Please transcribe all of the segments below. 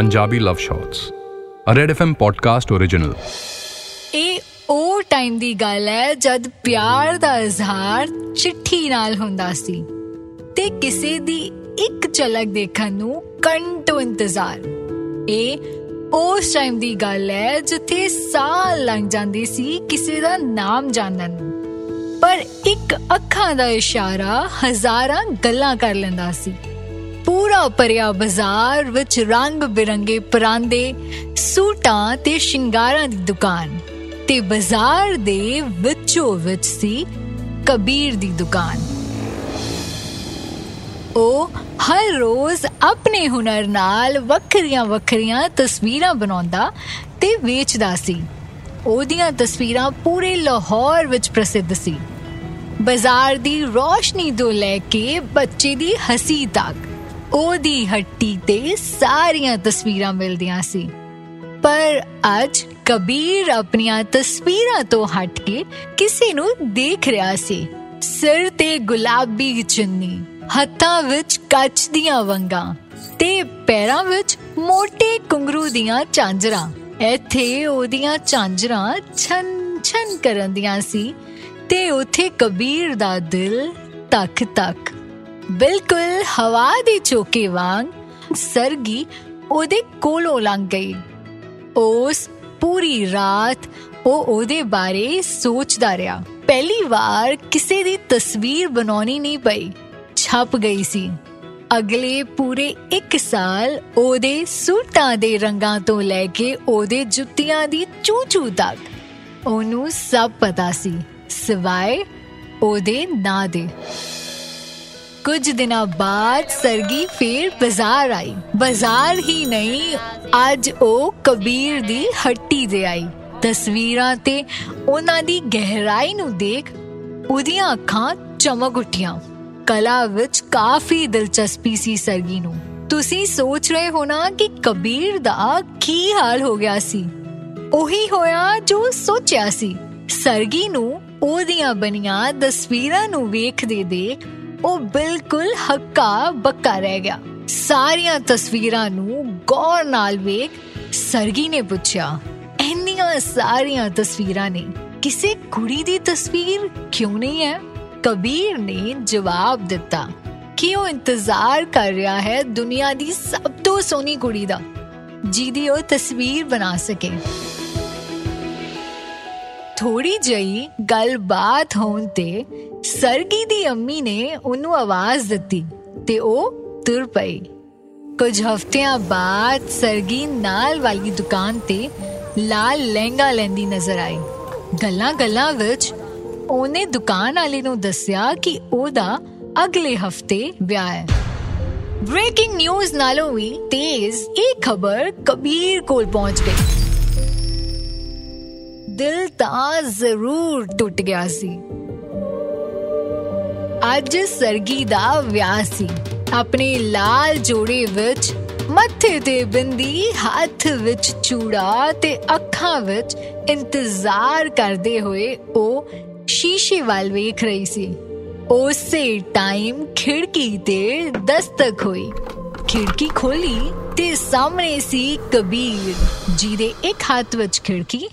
Punjabi Love Shots, a Red FM podcast original. ਇਹ ਉਹ time ਦੀ ਗੱਲ ਹੈ ਜਦ ਪਿਆਰ ਦਾ ਇਜ਼ਹਾਰ ਚਿੱਠੀ ਨਾਲ ਹੁੰਦਾ ਸੀ ਤੇ ਕਿਸੇ ਦੀ ਇੱਕ ਝਲਕ ਦੇਖਣ ਨੂੰ ਘੰਟੋ ਇੰਤਜ਼ਾਰ। ਇਹ ਉਸ ਟਾਈਮ ਦੀ ਗੱਲ ਹੈ ਜਿੱਥੇ ਸਾਲ ਲੰਘ ਜਾਂਦੀ ਸੀ ਕਿਸੇ ਦਾ ਨਾਮ ਜਾਣਨ। ਨੂੰ ਪਰ ਇੱਕ ਅੱਖਾਂ ਦਾ ਇਸ਼ਾਰਾ ਹਜ਼ਾਰਾਂ ਗੱਲਾਂ ਕਰ ਲੈਂਦਾ ਸੀ। ਪੂਰਾ ਭਰਿਆ ਬਾਜ਼ਾਰ ਵਿੱਚ ਰੰਗ ਬਿਰੰਗੇ ਪਰਾਂਦੇ, ਸੂਟਾਂ ਤੇ ਸ਼ਿੰਗਾਰਾਂ ਦੀ ਦੁਕਾਨ ਤੇ ਬਾਜ਼ਾਰ ਦੇ ਵਿੱਚੋਂ ਵਿੱਚ ਸੀ ਕਬੀਰ ਦੀ ਦੁਕਾਨ। ਉਹ ਹਰ ਰੋਜ਼ ਆਪਣੇ ਹੁਨਰ ਨਾਲ ਵੱਖਰੀਆਂ ਵੱਖਰੀਆਂ ਤਸਵੀਰਾਂ ਬਣਾਉਂਦਾ ਤੇ ਵੇਚਦਾ ਸੀ। ਉਹਦੀਆਂ ਤਸਵੀਰਾਂ ਪੂਰੇ ਲਾਹੌਰ ਵਿੱਚ ਪ੍ਰਸਿੱਧ ਸੀ। ਬਾਜ਼ਾਰ ਦੀ ਰੋਸ਼ਨੀ ਤੋਂ ਲੈ ਕੇ ਬੱਚੇ ਦੀ ਹਸੀ ਤੱਕ ਉਹਦੀ ਹੱਟੀ ਤੇ ਸਾਰੀਆਂ ਤਸਵੀਰਾਂ ਮਿਲਦੀਆਂ ਸੀ। ਪਰ ਅੱਜ ਕਬੀਰ ਆਪਣੀਆਂ ਤਸਵੀਰਾਂ ਤੋਂ ਹਟ ਕੇ ਕਿਸੇ ਨੂੰ ਦੇਖ ਰਿਹਾ ਸੀ। ਸਿਰ ਤੇ ਗੁਲਾਬੀ ਚੁੰਨੀ, ਹੱਥਾਂ ਵਿੱਚ ਕੱਚ ਦੀਆਂ ਵੰਗਾਂ ਤੇ ਪੈਰਾਂ ਵਿੱਚ ਮੋٹے ਕੁੰਗਰੂ ਦੀਆਂ ਚਾਂਜਰਾਂ ਇੱਥੇ ਉਹਦੀਆਂ ਚਾਂਜਰਾਂ ਛਨ ਛਨ ਕਰਨ ਦੀਆਂ ਸੀ ਤੇ ਉਥੇ ਕਬੀਰ ਦਾ ਦਿਲ ਤੱਕ ਤੱਕ ਬਿਲਕੁਲ ਹਵਾ ਦੇ ਝੋਕੇ ਵਾਂਗ ਸਰਗੀ ਉਹਦੇ ਕੋਲੋਂ ਲੰਘ ਗਈ। ਉਸ ਪੂਰੀ ਰਾਤ ਉਹ ਉਹਦੇ ਬਾਰੇ ਸੋਚਦਾ ਰਿਹਾ। ਪਹਿਲੀ ਵਾਰ ਕਿਸੇ ਦੀ ਤਸਵੀਰ ਬਣਾਉਣੀ ਨਹੀਂ ਪਈ। ਛਪ ਗਈ ਸੀ। ਅਗਲੇ ਪੂਰੇ 1 ਸਾਲ ਉਹਦੇ ਸੂਟਾਂ ਦੇ ਰੰਗਾਂ ਤੋਂ ਲੈ ਕੇ ਉਹਦੇ ਜੁੱਤੀਆਂ ਦੀ ਚੂਚੂ ਤੱਕ ਉਹਨੂੰ ਸਭ ਪਤਾ ਸੀ। ਸਿਵਾਏ ਉਹਦੇ ਨਾਂ ਦੇ। ਕੁਝ ਦਿਨਾਂ ਬਾਅਦ ਸਰਗੀ ਫੇਰ ਬਾਜ਼ਾਰ ਆਈ। ਬਾਜ਼ਾਰ ਹੀ ਨਹੀਂ, ਅੱਜ ਉਹ ਕਬੀਰ ਦੀ ਹੱਟੀ ਤੇ ਆਈ। ਤਸਵੀਰਾਂ ਤੇ ਉਹਨਾਂ ਦੀ ਗਹਿਰਾਈ ਨੂੰ ਦੇਖ ਉਹਦੀਆਂ ਅੱਖਾਂ ਚਮਕ ਉੱਠੀਆਂ। ਕਲਾ ਵਿੱਚ ਕਾਫੀ ਦਿਲਚਸਪੀ ਸੀ ਸਰਗੀ ਨੂੰ। ਤੁਸੀਂ ਸੋਚ ਰਹੇ ਹੋ ਨਾ ਕਿ ਕਬੀਰ ਦਾ ਕੀ ਹਾਲ ਹੋ ਗਿਆ ਸੀ। ਉਹੀ ਹੋਇਆ ਜੋ ਸੋਚਿਆ ਸੀ। ਸਰਗੀ ਨੂੰ ਉਹਦੀਆਂ ਬਣੀਆਂ ਤਸਵੀਰਾਂ ਨੂੰ ਵੇਖਦੇ ਦੇਖ ਉਹ ਬਿਲਕੁਲ ਹੱਕਾ ਬੱਕਾ ਰਹਿ ਗਿਆ। ਸਾਰੀਆਂ ਤਸਵੀਰਾਂ ਨੂੰ ਗੌਰ ਨਾਲ ਵੇਖ ਸਰਗੀ ਨੇ ਪੁੱਛਿਆ, ਇੰਨੀਆਂ ਸਾਰੀਆਂ ਤਸਵੀਰਾਂ ਨੇ, ਕਿਸੇ ਕੁੜੀ ਦੀ ਤਸਵੀਰ ਕਿਉਂ ਨਹੀਂ ਹੈ? ਕਬੀਰ ਨੇ ਜਵਾਬ ਦਿੱਤਾ ਕਿ ਉਹ ਇੰਤਜ਼ਾਰ ਕਰ ਰਿਹਾ ਹੈ ਦੁਨੀਆ ਦੀ ਸਭ ਤੋਂ ਸੋਹਣੀ ਕੁੜੀ ਦਾ, ਜਿਹਦੀ ਉਹ ਤਸਵੀਰ ਬਣਾ ਸਕੇ? ਥੋੜੀ ਜਈ ਗੱਲਬਾਤ ਹੋਣ ਤੇ ਸਰਗੀ ਦੀ ਅੰਮੀ ਨੇ ਉਹਨੂੰ ਆਵਾਜ਼ ਦਿੱਤੀ ਤੇ ਉਹ ਤੁਰ ਪਈ। ਕੁਝ ਹਫ਼ਤਿਆਂ ਬਾਅਦ ਸਰਗੀ ਨਾਲ ਵਾਲੀ ਦੁਕਾਨ ਤੇ ਲਾਲ ਲਹਿੰਗਾ ਲੈਂਦੀ ਨਜ਼ਰ ਆਈ। ਗੱਲਾਂ ਗੱਲਾਂ ਵਿੱਚ ਉਹਨੇ ਦੁਕਾਨ ਵਾਲੇ ਨੂੰ ਦੱਸਿਆ ਕਿ ਉਹਦਾ ਅਗਲੇ ਹਫ਼ਤੇ ਵਿਆਹ ਹੈ। ਬ੍ਰੇਕਿੰਗ ਨਿਊਜ਼ ਨਾਲੋਂ ਵੀ ਤੇਜ਼ ਇਹ ਖਬਰ ਕਬੀਰ ਕੋਲ ਪਹੁੰਚ ਗਈ। ਦਿਲ ਤਾਂ ਜ਼ਰੂਰ ਟੁੱਟ ਗਿਆ ਸੀ। ਅੱਜ ਸਰਗੀ ਦਾ ਵਿਆਹ ਸੀ। ਆਪਣੇ ਲਾਲ ਜੋੜੇ ਵਿੱਚ, ਮੱਥੇ ਤੇ ਬਿੰਦੀ, ਹੱਥ ਵਿੱਚ ਚੂੜਾ ਤੇ ਅੱਖਾਂ ਵਿੱਚ ਇੰਤਜ਼ਾਰ ਕਰਦੇ ਹੋਏ ਉਹ ਸ਼ੀਸ਼ੇ ਵੱਲ ਵੇਖ ਰਹੀ ਸੀ। ਉਸੇ ਟਾਈਮ ਖਿੜਕੀ ਤੇ ਦਸਤਕ ਹੋਈ। ਖਿੜਕੀ ਖੋਲੀ ਤੇ ਸਾਹਮਣੇ ਸੀ ਕਬੀਰ, ਜਿਹਦੇ ਇੱਕ ਹੱਥ ਵਿੱਚ ਖਿੜਕੀ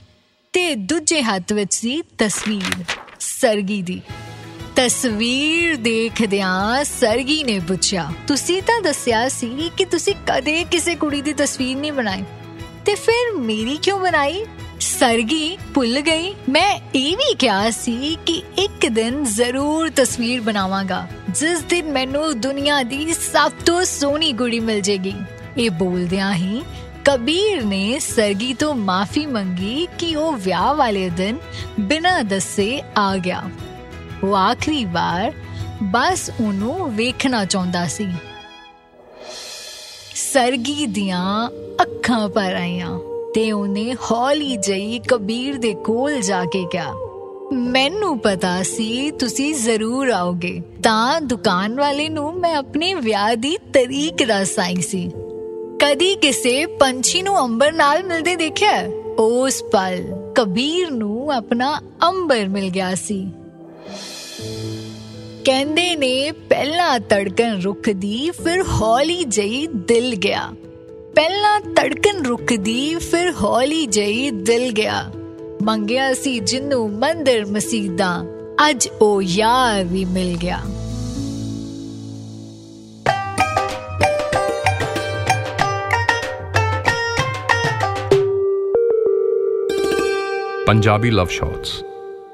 ਤੇ ਦੂਜੇ ਹੱਥ ਵਿੱਚ ਸੀ ਤਸਵੀਰ, ਸਰਗੀ ਦੀ। ਤਸਵੀਰ ਦੇਖਦਿਆਂ ਸਰਗੀ ਨੇ ਪੁੱਛਿਆ, ਤੁਸੀਂ ਤਾਂ ਦੱਸਿਆ ਸੀ ਕਿ ਤੁਸੀਂ ਕਦੇ ਕਿਸੇ ਕੁੜੀ ਦੀ ਤਸਵੀਰ ਨਹੀਂ ਬਣਾਈ। ਤੇ ਫਿਰ ਮੇਰੀ ਕਿਉਂ ਬਣਾਈ? ਸਰਗੀ ਭੁੱਲ ਗਈ। ਮੈਂ ਇਹ ਵੀ ਕਿਹਾ ਸੀ ਕਿ ਇੱਕ ਦਿਨ ਜ਼ਰੂਰ ਤਸਵੀਰ ਬਣਾਵਾਂਗਾ, ਜਿਸ ਦਿਨ ਮੈਨੂੰ ਦੁਨੀਆ ਦੀ ਸਭ ਤੋਂ ਸੋਹਣੀ ਕੁੜੀ ਮਿਲ ਜੇਗੀ। ਇਹ ਬੋਲਦਿਆਂ ਹੀ ਕਬੀਰ ਨੇ ਸਰਗੀ ਤੋਂ ਮਾਫੀ ਮੰਗੀ ਕਿ ਉਹ ਵਿਆਹ ਵਾਲੇ ਦਿਨ ਬਿਨਾਂ ਦੱਸੇ ਆ ਗਿਆ ਉਹ ਆਖਰੀ ਵਾਰ ਬਸ ਉਹਨੂੰ ਵੇਖਣਾ ਚਾਹੁੰਦਾ ਸੀ ਸਰਗੀ ਦੀਆਂ ਅੱਖਾਂ ਪਰ ਆਈਆਂ ਤੇ ਉਹਨੇ ਹੌਲੀ ਜਈ ਕਬੀਰ ਦੇ ਕੋਲ ਜਾ ਕੇ ਕਿਹਾ ਮੈਨੂੰ ਪਤਾ ਸੀ ਤੁਸੀਂ ਜ਼ਰੂਰ ਆਓਗੇ ਤਾਂ ਦੁਕਾਨ ਵਾਲੇ ਨੂੰ ਮੈਂ ਆਪਣੇ ਵਿਆਹ ਦੀ ਤਰੀਕ ਦੱਸ ਆਈ ਸੀ ਕਦੀ ਕਿਸੇ ਪੰਛੀ ਨੂੰ ਅੰਬਰ ਨਾਲ ਮਿਲਦੇ ਦੇਖਿਆ? ਉਸ ਪਲ ਕਬੀਰ ਨੂੰ ਆਪਣਾ ਅੰਬਰ ਮਿਲ ਗਿਆ ਸੀ। ਕਹਿੰਦੇ ਨੇ ਪਹਿਲਾਂ ਤੜਕਣ ਰੁੱਖ ਦੀ ਫਿਰ ਹੌਲੀ ਜਈ ਦਿਲ ਗਿਆ। ਪਹਿਲਾਂ ਧੜਕਨ ਰੁਕਦੀ ਫਿਰ ਹੌਲੀ ਜਈ ਦਿਲ ਗਿਆ। ਮੰਗਿਆ ਸੀ ਜਿੰਨੂੰ ਮੰਦਰ ਮਸੀਦਾਂ ਅੱਜ ਉਹ ਯਾਰ ਵੀ ਮਿਲ ਗਿਆ। Punjabi Love Shots,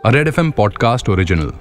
a Red FM podcast original.